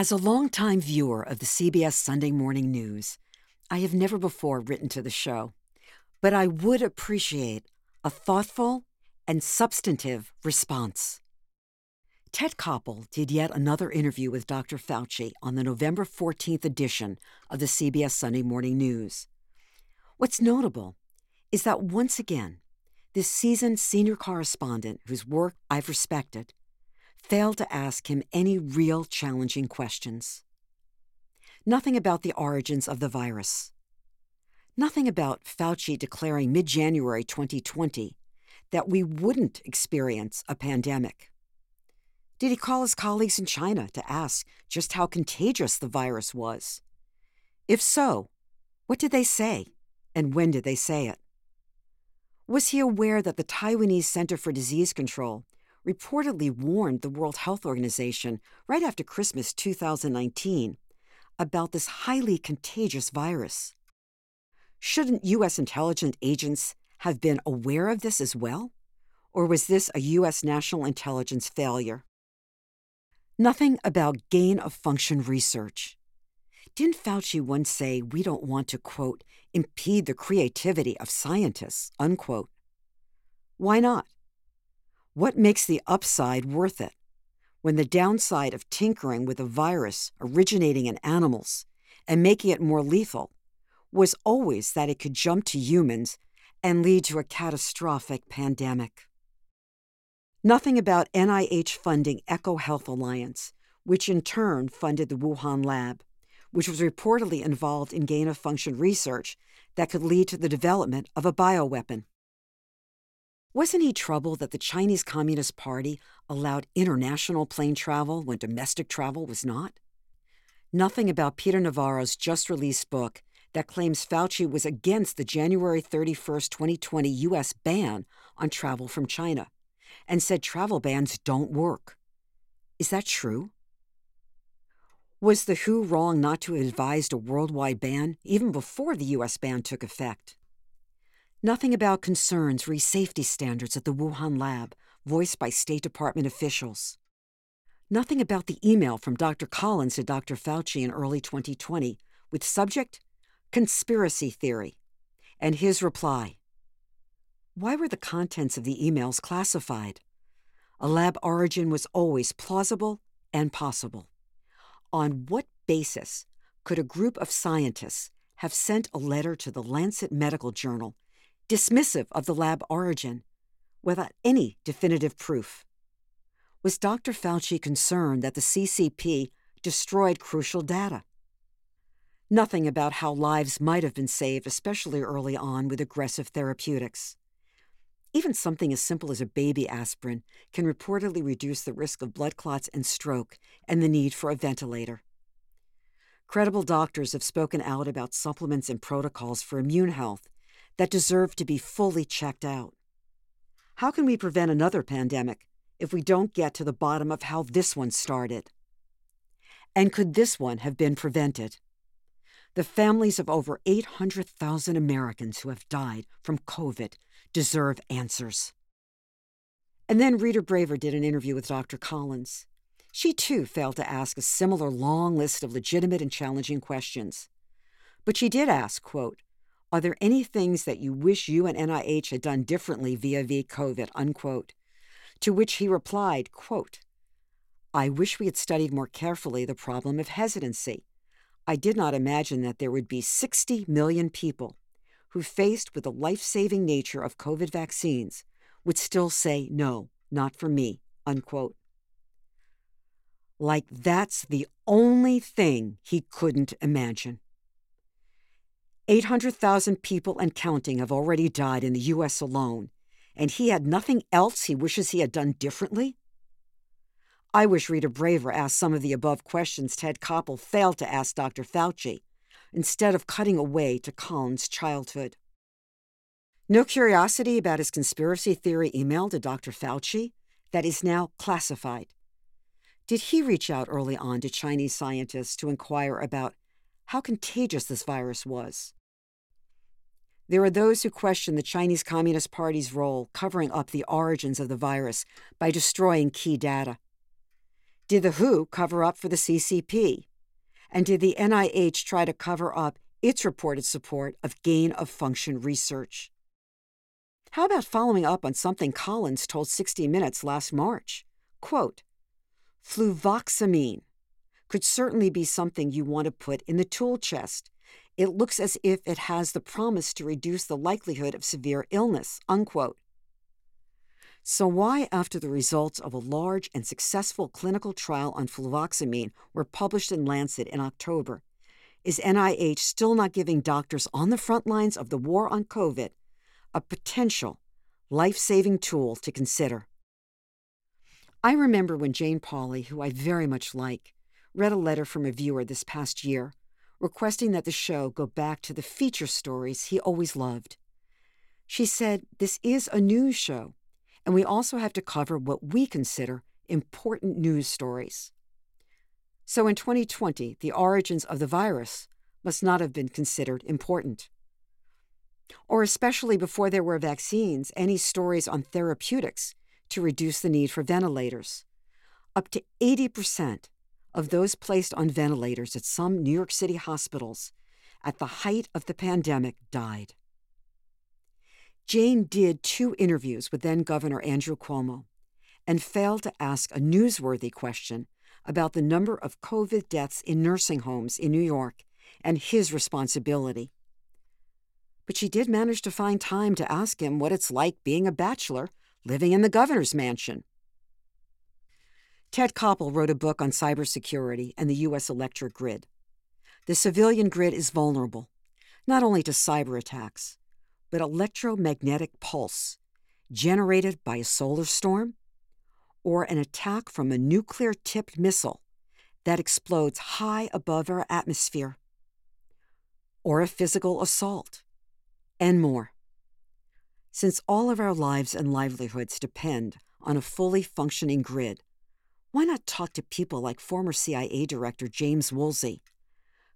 As a longtime viewer of the CBS Sunday Morning News, I have never before written to the show, but I would appreciate a thoughtful and substantive response. Ted Koppel did yet another interview with Dr. Fauci on the November 14th edition of the CBS Sunday Morning News. What's notable is that once again, this seasoned senior correspondent, whose work I've respected, failed to ask him any real challenging questions. Nothing about the origins of the virus. Nothing about Fauci declaring mid January 2020 that we wouldn't experience a pandemic. Did he call his colleagues in China to ask just how contagious the virus was? If so, what did they say, and when did they say it? Was he aware that the Taiwanese Center for Disease Control reportedly warned the World Health Organization right after Christmas 2019 about this highly contagious virus? Shouldn't U.S. intelligence agents have been aware of this as well? Or was this a U.S. national intelligence failure? Nothing about gain of function research. Didn't Fauci once say we don't want to, quote, impede the creativity of scientists, unquote? Why not? What makes the upside worth it when the downside of tinkering with a virus originating in animals and making it more lethal was always that it could jump to humans and lead to a catastrophic pandemic? Nothing about NIH funding EcoHealth Alliance, which in turn funded the Wuhan lab, which was reportedly involved in gain of function research that could lead to the development of a bioweapon. Wasn't he troubled that the Chinese Communist Party allowed international plane travel when domestic travel was not? Nothing about Peter Navarro's just released book that claims Fauci was against the January 31, 2020 U.S. ban on travel from China and said travel bans don't work. Is that true? Was the WHO wrong not to have advised a worldwide ban even before the U.S. ban took effect? Nothing about concerns re safety standards at the Wuhan lab, voiced by State Department officials. Nothing about the email from Dr. Collins to Dr. Fauci in early 2020 with subject Conspiracy Theory, and his reply Why were the contents of the emails classified? A lab origin was always plausible and possible. On what basis could a group of scientists have sent a letter to the Lancet Medical Journal dismissive of the lab origin, without any definitive proof. Was Dr. Fauci concerned that the CCP destroyed crucial data? Nothing about how lives might have been saved, especially early on with aggressive therapeutics. Even something as simple as a baby aspirin can reportedly reduce the risk of blood clots and stroke and the need for a ventilator. Credible doctors have spoken out about supplements and protocols for immune health that deserve to be fully checked out. How can we prevent another pandemic if we don't get to the bottom of how this one started? And could this one have been prevented? The families of over 800,000 Americans who have died from COVID deserve answers. And then Rita Braver did an interview with Dr. Collins. She too failed to ask a similar long list of legitimate and challenging questions. But she did ask, quote, are there any things that you wish you and NIH had done differently via v COVID? Unquote. To which he replied, quote, I wish we had studied more carefully the problem of hesitancy. I did not imagine that there would be 60 million people who, faced with the life saving nature of COVID vaccines, would still say, no, not for me, unquote. Like that's the only thing he couldn't imagine. 800,000 people and counting have already died in the U.S. alone, and he had nothing else he wishes he had done differently? I wish Rita Braver asked some of the above questions Ted Koppel failed to ask Dr. Fauci, instead of cutting away to Collins' childhood. No curiosity about his conspiracy theory email to Dr. Fauci that is now classified. Did he reach out early on to Chinese scientists to inquire about how contagious this virus was? There are those who question the Chinese Communist Party's role covering up the origins of the virus by destroying key data. Did the WHO cover up for the CCP? And did the NIH try to cover up its reported support of gain of function research? How about following up on something Collins told 60 Minutes last March? Quote, Fluvoxamine could certainly be something you want to put in the tool chest. It looks as if it has the promise to reduce the likelihood of severe illness. Unquote. So, why, after the results of a large and successful clinical trial on fluvoxamine were published in Lancet in October, is NIH still not giving doctors on the front lines of the war on COVID a potential life saving tool to consider? I remember when Jane Pauley, who I very much like, read a letter from a viewer this past year requesting that the show go back to the feature stories he always loved. She said, This is a news show and we also have to cover what we consider important news stories. So in 2020, the origins of the virus must not have been considered important. Or especially before there were vaccines, any stories on therapeutics to reduce the need for ventilators. Up to 80% of those placed on ventilators at some New York City hospitals at the height of the pandemic died. Jane did two interviews with then Governor Andrew Cuomo and failed to ask a newsworthy question about the number of COVID deaths in nursing homes in New York and his responsibility. But she did manage to find time to ask him what it's like being a bachelor living in the governor's mansion. Ted Koppel wrote a book on cybersecurity and the U.S. electric grid. The civilian grid is vulnerable, not only to cyber attacks, but electromagnetic pulse generated by a solar storm or an attack from a nuclear tipped missile that explodes high above our atmosphere, or a physical assault, and more. Since all of our lives and livelihoods depend on a fully functioning grid, why not talk to people like former CIA Director James Woolsey,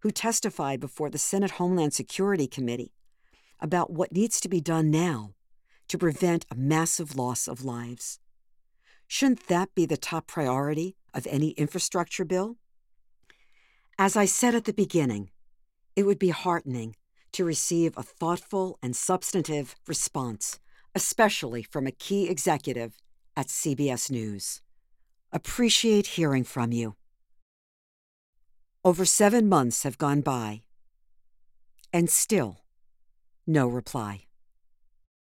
who testified before the Senate Homeland Security Committee about what needs to be done now to prevent a massive loss of lives. Shouldn't that be the top priority of any infrastructure bill? As I said at the beginning, it would be heartening to receive a thoughtful and substantive response, especially from a key executive at CBS News. Appreciate hearing from you. Over seven months have gone by, and still, no reply.